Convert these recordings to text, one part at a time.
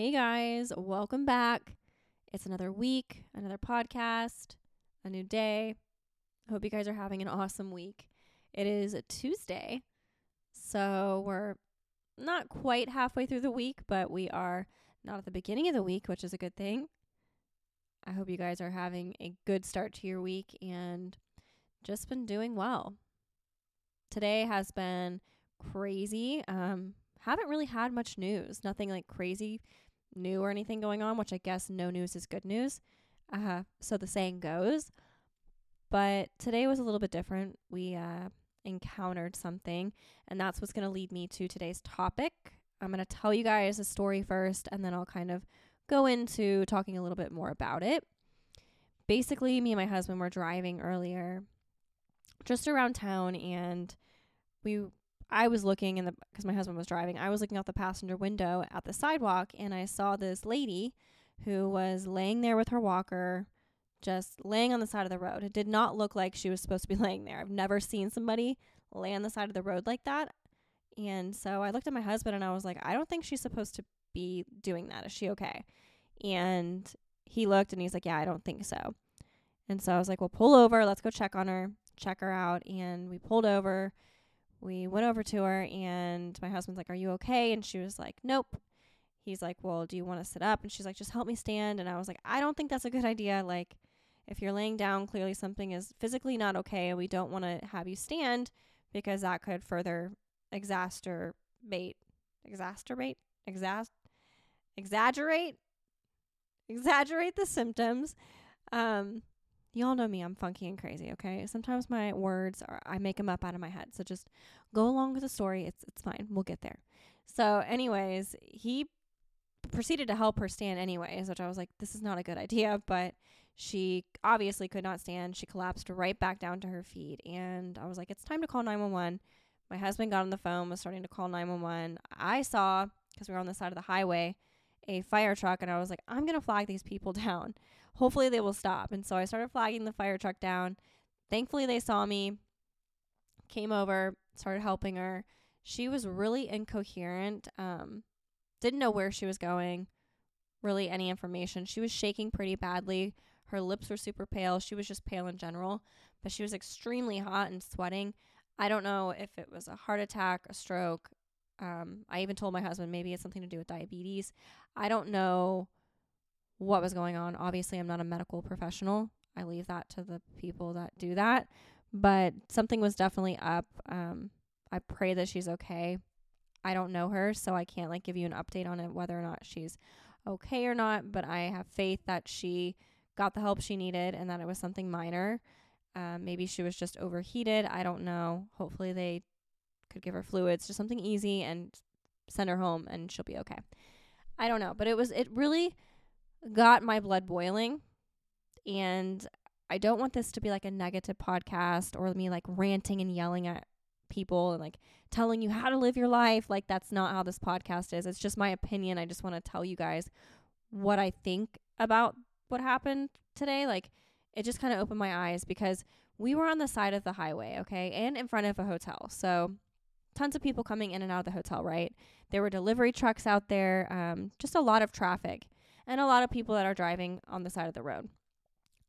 Hey guys, welcome back. It's another week, another podcast, a new day. I hope you guys are having an awesome week. It is a Tuesday, so we're not quite halfway through the week, but we are not at the beginning of the week, which is a good thing. I hope you guys are having a good start to your week and just been doing well. Today has been crazy. Um, haven't really had much news. Nothing like crazy new or anything going on, which I guess no news is good news. Uh, so the saying goes. But today was a little bit different. We uh, encountered something, and that's what's going to lead me to today's topic. I'm going to tell you guys a story first, and then I'll kind of go into talking a little bit more about it. Basically, me and my husband were driving earlier just around town, and we I was looking in the because my husband was driving. I was looking out the passenger window at the sidewalk and I saw this lady who was laying there with her walker just laying on the side of the road. It did not look like she was supposed to be laying there. I've never seen somebody lay on the side of the road like that. And so I looked at my husband and I was like, I don't think she's supposed to be doing that. Is she okay? And he looked and he's like, Yeah, I don't think so. And so I was like, Well, pull over. Let's go check on her, check her out. And we pulled over we went over to her and my husband's like, Are you okay? And she was like, Nope. He's like, Well, do you want to sit up? And she's like, Just help me stand. And I was like, I don't think that's a good idea. Like, if you're laying down, clearly something is physically not okay. And we don't want to have you stand because that could further exacerbate, exacerbate, exas- exaggerate, exaggerate the symptoms. Um, Y'all know me, I'm funky and crazy, okay? Sometimes my words are I make them up out of my head. So just go along with the story. It's it's fine. We'll get there. So anyways, he proceeded to help her stand anyways, which I was like this is not a good idea, but she obviously could not stand. She collapsed right back down to her feet and I was like it's time to call 911. My husband got on the phone, was starting to call 911. I saw because we were on the side of the highway a fire truck and I was like I'm going to flag these people down hopefully they will stop. And so I started flagging the fire truck down. Thankfully, they saw me, came over, started helping her. She was really incoherent, um, didn't know where she was going, really any information. She was shaking pretty badly. Her lips were super pale. She was just pale in general, but she was extremely hot and sweating. I don't know if it was a heart attack, a stroke. Um, I even told my husband maybe it's something to do with diabetes. I don't know what was going on. Obviously, I'm not a medical professional. I leave that to the people that do that. But something was definitely up. Um, I pray that she's okay. I don't know her, so I can't like give you an update on it whether or not she's okay or not. But I have faith that she got the help she needed and that it was something minor. Um, maybe she was just overheated. I don't know. Hopefully, they could give her fluids, just something easy, and send her home, and she'll be okay. I don't know, but it was it really got my blood boiling. And I don't want this to be like a negative podcast or me like ranting and yelling at people and like telling you how to live your life. Like, that's not how this podcast is. It's just my opinion. I just want to tell you guys what I think about what happened today. Like, it just kind of opened my eyes because we were on the side of the highway, okay, and in front of a hotel. So, tons of people coming in and out of the hotel, right? There were delivery trucks out there, um, just a lot of traffic and a lot of people that are driving on the side of the road.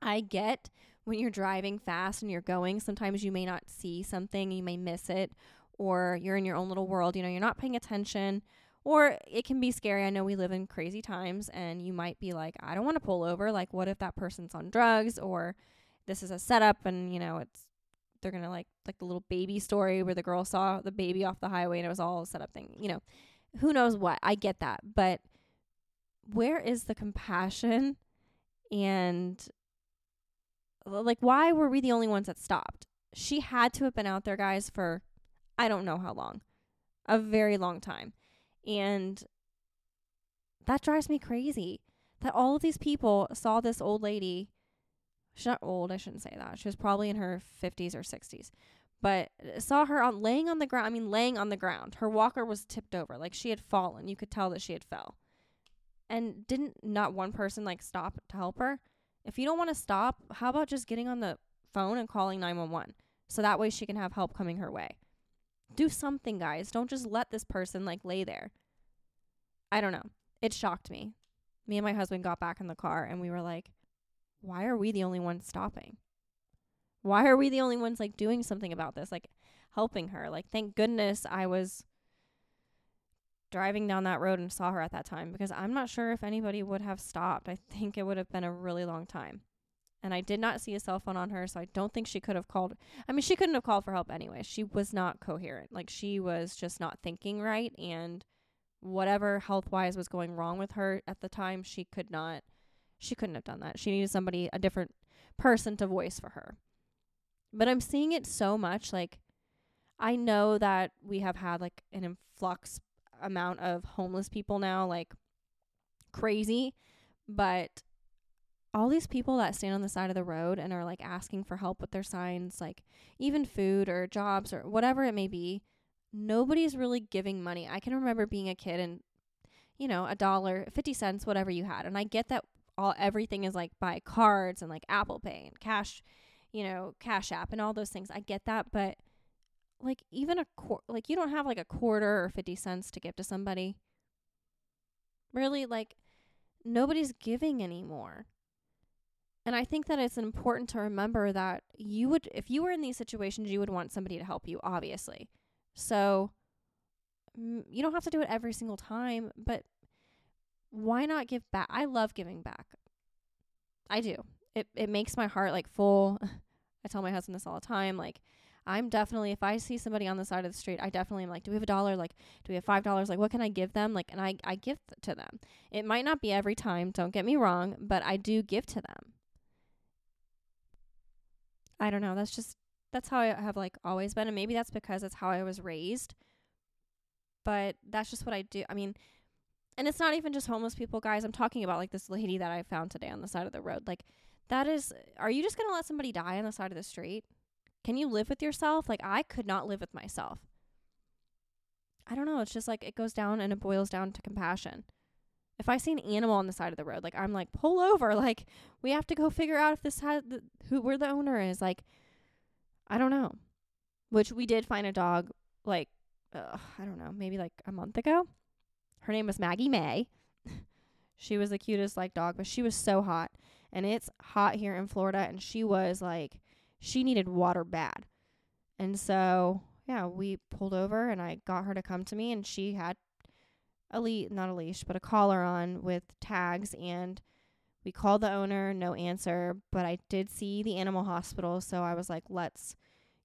I get when you're driving fast and you're going, sometimes you may not see something, you may miss it, or you're in your own little world, you know, you're not paying attention, or it can be scary. I know we live in crazy times, and you might be like, I don't want to pull over. Like, what if that person's on drugs, or this is a setup, and, you know, it's they're gonna like like the little baby story where the girl saw the baby off the highway and it was all a setup thing, you know. Who knows what? I get that. But where is the compassion and like why were we the only ones that stopped? She had to have been out there guys for I don't know how long. A very long time. And that drives me crazy that all of these people saw this old lady she's not old, I shouldn't say that. She was probably in her 50s or 60s. But uh, saw her on laying on the ground, I mean laying on the ground. Her walker was tipped over like she had fallen. You could tell that she had fell. And didn't not one person like stop to help her? If you don't want to stop, how about just getting on the phone and calling 911 so that way she can have help coming her way? Do something, guys. Don't just let this person like lay there. I don't know. it shocked me. Me and my husband got back in the car and we were like, why are we the only ones stopping? Why are we the only ones like doing something about this? Like helping her. Like thank goodness I was driving down that road and saw her at that time because I'm not sure if anybody would have stopped. I think it would have been a really long time. And I did not see a cell phone on her, so I don't think she could have called. I mean, she couldn't have called for help anyway. She was not coherent. Like she was just not thinking right and whatever health-wise was going wrong with her at the time, she could not she couldn't have done that. She needed somebody a different person to voice for her. But I'm seeing it so much like I know that we have had like an influx amount of homeless people now, like crazy. But all these people that stand on the side of the road and are like asking for help with their signs, like even food or jobs or whatever it may be, nobody's really giving money. I can remember being a kid and, you know, a dollar, 50 cents, whatever you had. And I get that all everything is like by cards and like Apple Pay and cash, you know, Cash App and all those things. I get that, but like even a quar- like you don't have like a quarter or 50 cents to give to somebody. Really like nobody's giving anymore. And I think that it's important to remember that you would if you were in these situations you would want somebody to help you obviously. So mm, you don't have to do it every single time, but why not give back? I love giving back. I do. It it makes my heart like full. I tell my husband this all the time like I'm definitely if I see somebody on the side of the street, I definitely am like, do we have a dollar? Like, do we have five dollars? Like, what can I give them? Like, and I I give th- to them. It might not be every time. Don't get me wrong, but I do give to them. I don't know. That's just that's how I have like always been, and maybe that's because that's how I was raised. But that's just what I do. I mean, and it's not even just homeless people, guys. I'm talking about like this lady that I found today on the side of the road. Like, that is. Are you just gonna let somebody die on the side of the street? Can you live with yourself? Like I could not live with myself. I don't know. It's just like it goes down and it boils down to compassion. If I see an animal on the side of the road, like I'm like pull over. Like we have to go figure out if this has the, who where the owner is. Like I don't know. Which we did find a dog like uh, I don't know, maybe like a month ago. Her name was Maggie May. she was the cutest like dog, but she was so hot. And it's hot here in Florida and she was like she needed water bad. And so, yeah, we pulled over and I got her to come to me and she had a leash, not a leash, but a collar on with tags and we called the owner, no answer, but I did see the animal hospital, so I was like, let's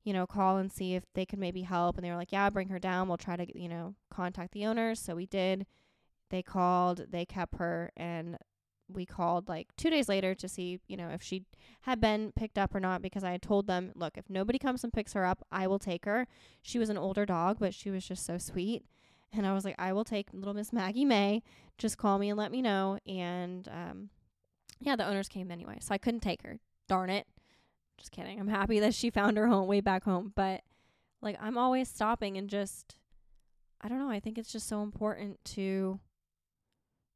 you know, call and see if they could maybe help and they were like, "Yeah, bring her down. We'll try to, you know, contact the owners." So we did. They called, they kept her and we called like two days later to see, you know, if she had been picked up or not because I had told them, look, if nobody comes and picks her up, I will take her. She was an older dog, but she was just so sweet. And I was like, I will take little Miss Maggie May. Just call me and let me know. And um, yeah, the owners came anyway. So I couldn't take her. Darn it. Just kidding. I'm happy that she found her home way back home. But like, I'm always stopping and just, I don't know. I think it's just so important to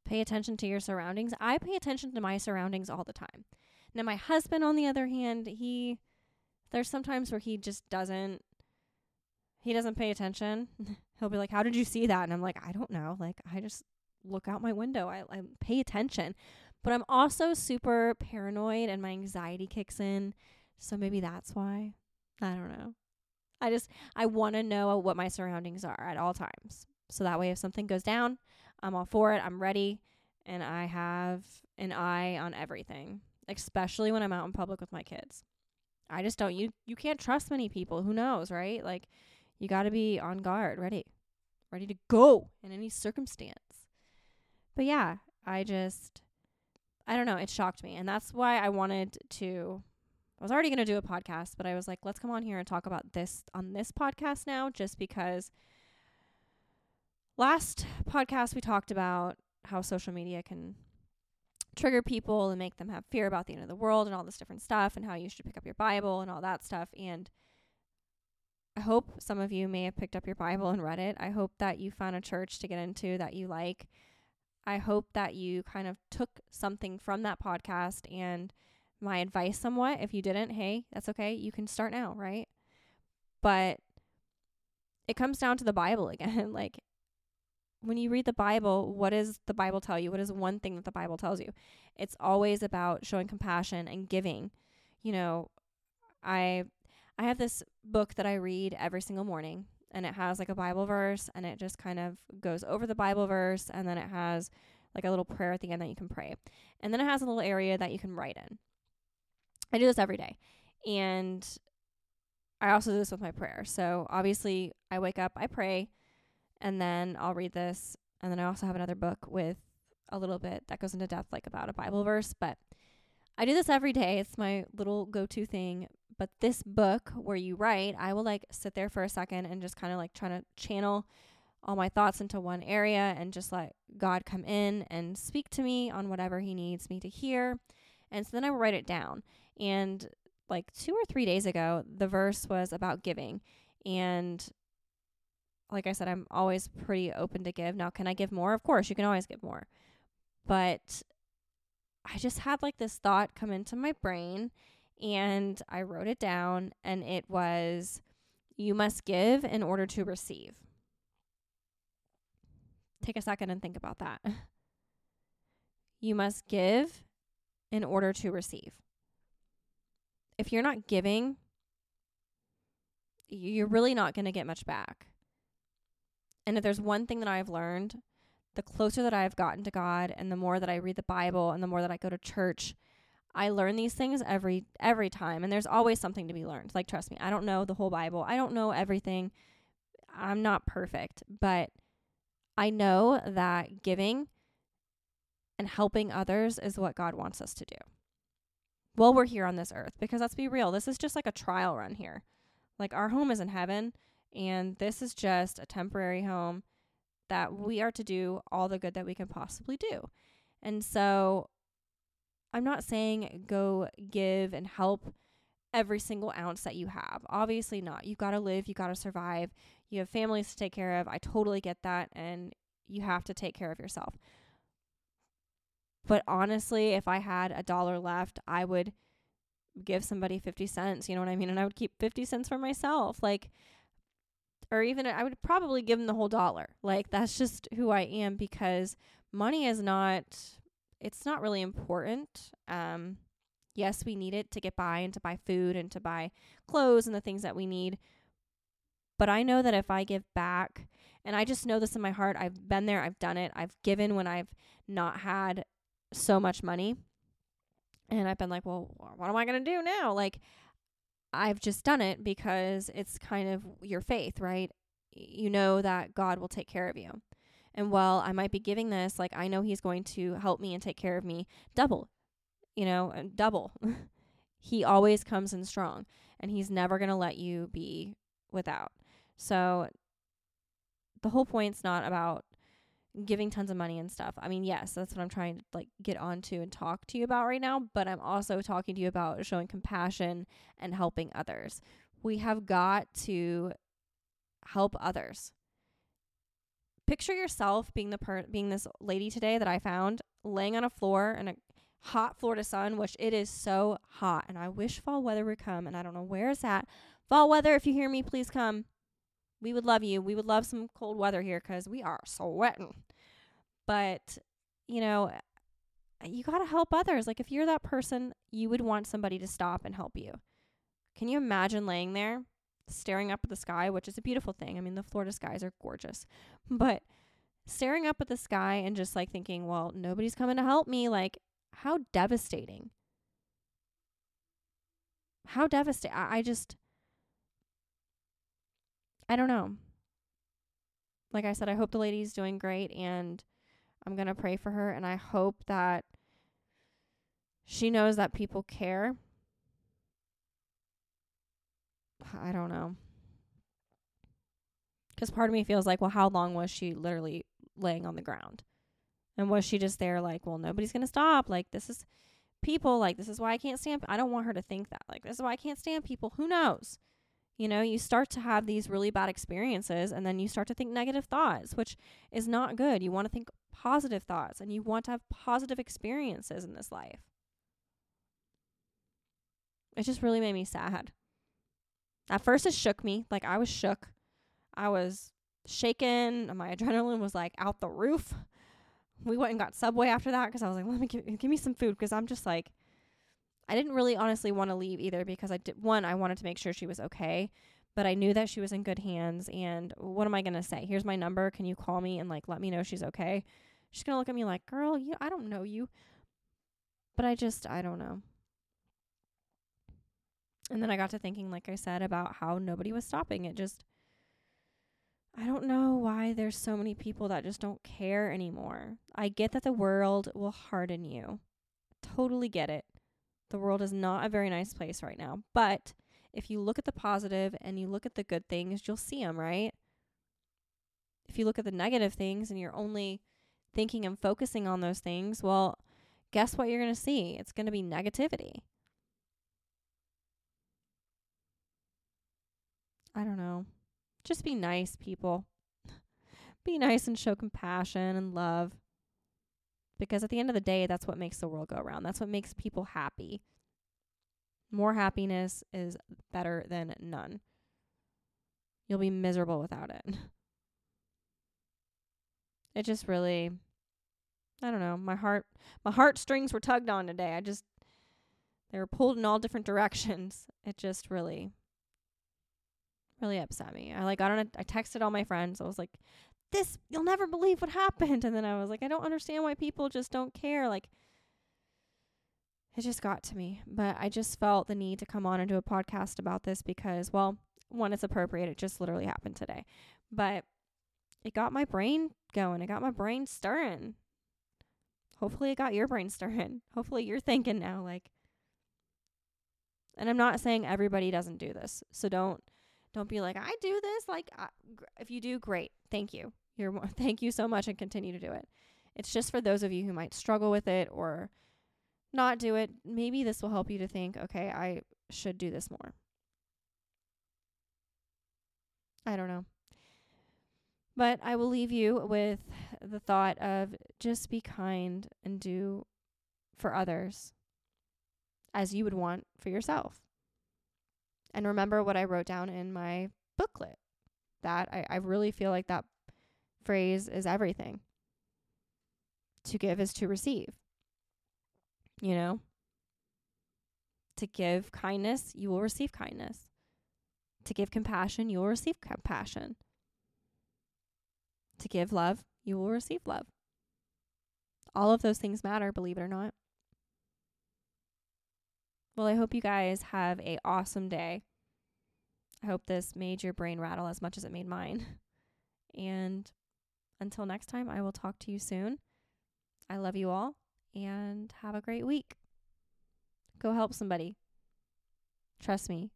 pay attention to your surroundings. I pay attention to my surroundings all the time. Now, my husband, on the other hand, he, there's sometimes where he just doesn't, he doesn't pay attention. He'll be like, How did you see that? And I'm like, I don't know. Like, I just look out my window. I, I pay attention. But I'm also super paranoid and my anxiety kicks in. So maybe that's why. I don't know. I just, I want to know what my surroundings are at all times. So that way, if something goes down, I'm all for it. I'm ready. And I have an eye on everything, especially when I'm out in public with my kids. I just don't you you can't trust many people. Who knows, right? Like you got to be on guard, ready. Ready to go in any circumstance. But yeah, I just I don't know, it shocked me. And that's why I wanted to I was already going to do a podcast, but I was like, let's come on here and talk about this on this podcast now just because last podcast we talked about how social media can trigger people and make them have fear about the end of the world and all this different stuff and how you should pick up your Bible and all that stuff. And I hope some of you may have picked up your Bible and read it. I hope that you found a church to get into that you like. I hope that you kind of took something from that podcast and my advice somewhat. If you didn't, hey, that's okay. You can start now, right? But it comes down to the Bible again. like when you read the Bible, what does the Bible tell you? What is one thing that the Bible tells you? It's always about showing compassion and giving. You know, I I have this book that I read every single morning and it has like a Bible verse and it just kind of goes over the Bible verse and then it has like a little prayer at the end that you can pray. And then it has a little area that you can write in. I do this every day. And I also do this with my prayer. So obviously, I wake up, I pray, and then I'll read this. And then I also have another book with a little bit that goes into depth, like about a Bible verse. But I do this every day. It's my little go to thing. But this book where you write, I will like sit there for a second and just kind of like trying to channel all my thoughts into one area and just let God come in and speak to me on whatever He needs me to hear. And so then I write it down. And like two or three days ago, the verse was about giving. And like I said, I'm always pretty open to give. Now, can I give more? Of course, you can always give more. But I just had like this thought come into my brain and I wrote it down, and it was, You must give in order to receive. Take a second and think about that. You must give in order to receive. If you're not giving, you're really not going to get much back. And if there's one thing that I've learned, the closer that I've gotten to God and the more that I read the Bible and the more that I go to church, I learn these things every every time and there's always something to be learned. Like trust me, I don't know the whole Bible. I don't know everything. I'm not perfect, but I know that giving and helping others is what God wants us to do while we're here on this earth. Because let's be real, this is just like a trial run here. Like our home is in heaven, and this is just a temporary home that we are to do all the good that we can possibly do. And so I'm not saying go give and help every single ounce that you have. Obviously not. You've got to live, you got to survive. You have families to take care of. I totally get that and you have to take care of yourself. But honestly, if I had a dollar left, I would give somebody 50 cents, you know what I mean? And I would keep 50 cents for myself. Like, or even I would probably give them the whole dollar. Like, that's just who I am because money is not, it's not really important. Um, yes, we need it to get by and to buy food and to buy clothes and the things that we need. But I know that if I give back, and I just know this in my heart, I've been there, I've done it, I've given when I've not had so much money. And I've been like, well, what am I going to do now? Like, I've just done it because it's kind of your faith, right? You know that God will take care of you. And while I might be giving this, like, I know He's going to help me and take care of me double, you know, uh, double. he always comes in strong and He's never going to let you be without. So the whole point's not about giving tons of money and stuff. I mean, yes, that's what I'm trying to like get onto and talk to you about right now, but I'm also talking to you about showing compassion and helping others. We have got to help others. Picture yourself being the per- being this lady today that I found laying on a floor in a hot Florida sun, which it is so hot and I wish fall weather would come and I don't know where it's at. Fall weather, if you hear me, please come. We would love you. We would love some cold weather here because we are sweating. But, you know, eh, you got to help others. Like if you're that person, you would want somebody to stop and help you. Can you imagine laying there staring up at the sky, which is a beautiful thing? I mean, the Florida skies are gorgeous. But staring up at the sky and just like thinking, well, nobody's coming to help me. Like, how devastating. How devastating. I, I just, I don't know. Like I said, I hope the lady's doing great and I'm going to pray for her and I hope that she knows that people care. I don't know. Cuz part of me feels like, well, how long was she literally laying on the ground? And was she just there like, well, nobody's going to stop. Like this is people like this is why I can't stand I don't want her to think that. Like this is why I can't stand people. Who knows? You know, you start to have these really bad experiences and then you start to think negative thoughts, which is not good. You want to think positive thoughts and you want to have positive experiences in this life. It just really made me sad. At first, it shook me. Like, I was shook. I was shaken. My adrenaline was like out the roof. We went and got Subway after that because I was like, let me give, give me some food because I'm just like, I didn't really honestly want to leave either because I did one, I wanted to make sure she was okay, but I knew that she was in good hands. And what am I gonna say? Here's my number. Can you call me and like let me know she's okay? She's gonna look at me like, girl, you, I don't know you, but I just, I don't know. And then I got to thinking, like I said, about how nobody was stopping it. Just, I don't know why there's so many people that just don't care anymore. I get that the world will harden you. Totally get it. The world is not a very nice place right now. But if you look at the positive and you look at the good things, you'll see them, right? If you look at the negative things and you're only thinking and focusing on those things, well, guess what you're going to see? It's going to be negativity. I don't know. Just be nice, people. be nice and show compassion and love. Because at the end of the day, that's what makes the world go around. That's what makes people happy. More happiness is better than none. You'll be miserable without it. It just really I don't know, my heart my heartstrings were tugged on today. I just they were pulled in all different directions. It just really really upset me. I like I don't I texted all my friends. I was like, "This you'll never believe what happened." And then I was like, "I don't understand why people just don't care." Like it just got to me. But I just felt the need to come on and do a podcast about this because well, one it's appropriate. It just literally happened today. But it got my brain going. It got my brain stirring. Hopefully it got your brain stirring. Hopefully you're thinking now like and I'm not saying everybody doesn't do this. So don't don't be like, I do this. Like, uh, I, if you do, great. Thank you. You're thank you so much and continue to do it. It's just for those of you who might struggle with it or not do it. Maybe this will help you to think, okay, I should do this more. I don't know. But I will leave you with the thought of just be kind and do for others as you would want for yourself and remember what I wrote down in my booklet. That I, I really feel like that phrase is everything. To give is to receive. You know? To give kindness, you will receive kindness. To give compassion, you will receive compassion. To give love, you will receive love. All of those things matter, believe it or not. Well, I hope you guys have a awesome day. I hope this made your brain rattle as much as it made mine. And until next time, I will talk to you soon. I love you all and have a great week. Go help somebody. Trust me,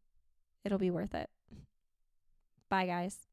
it'll be worth it. Bye, guys.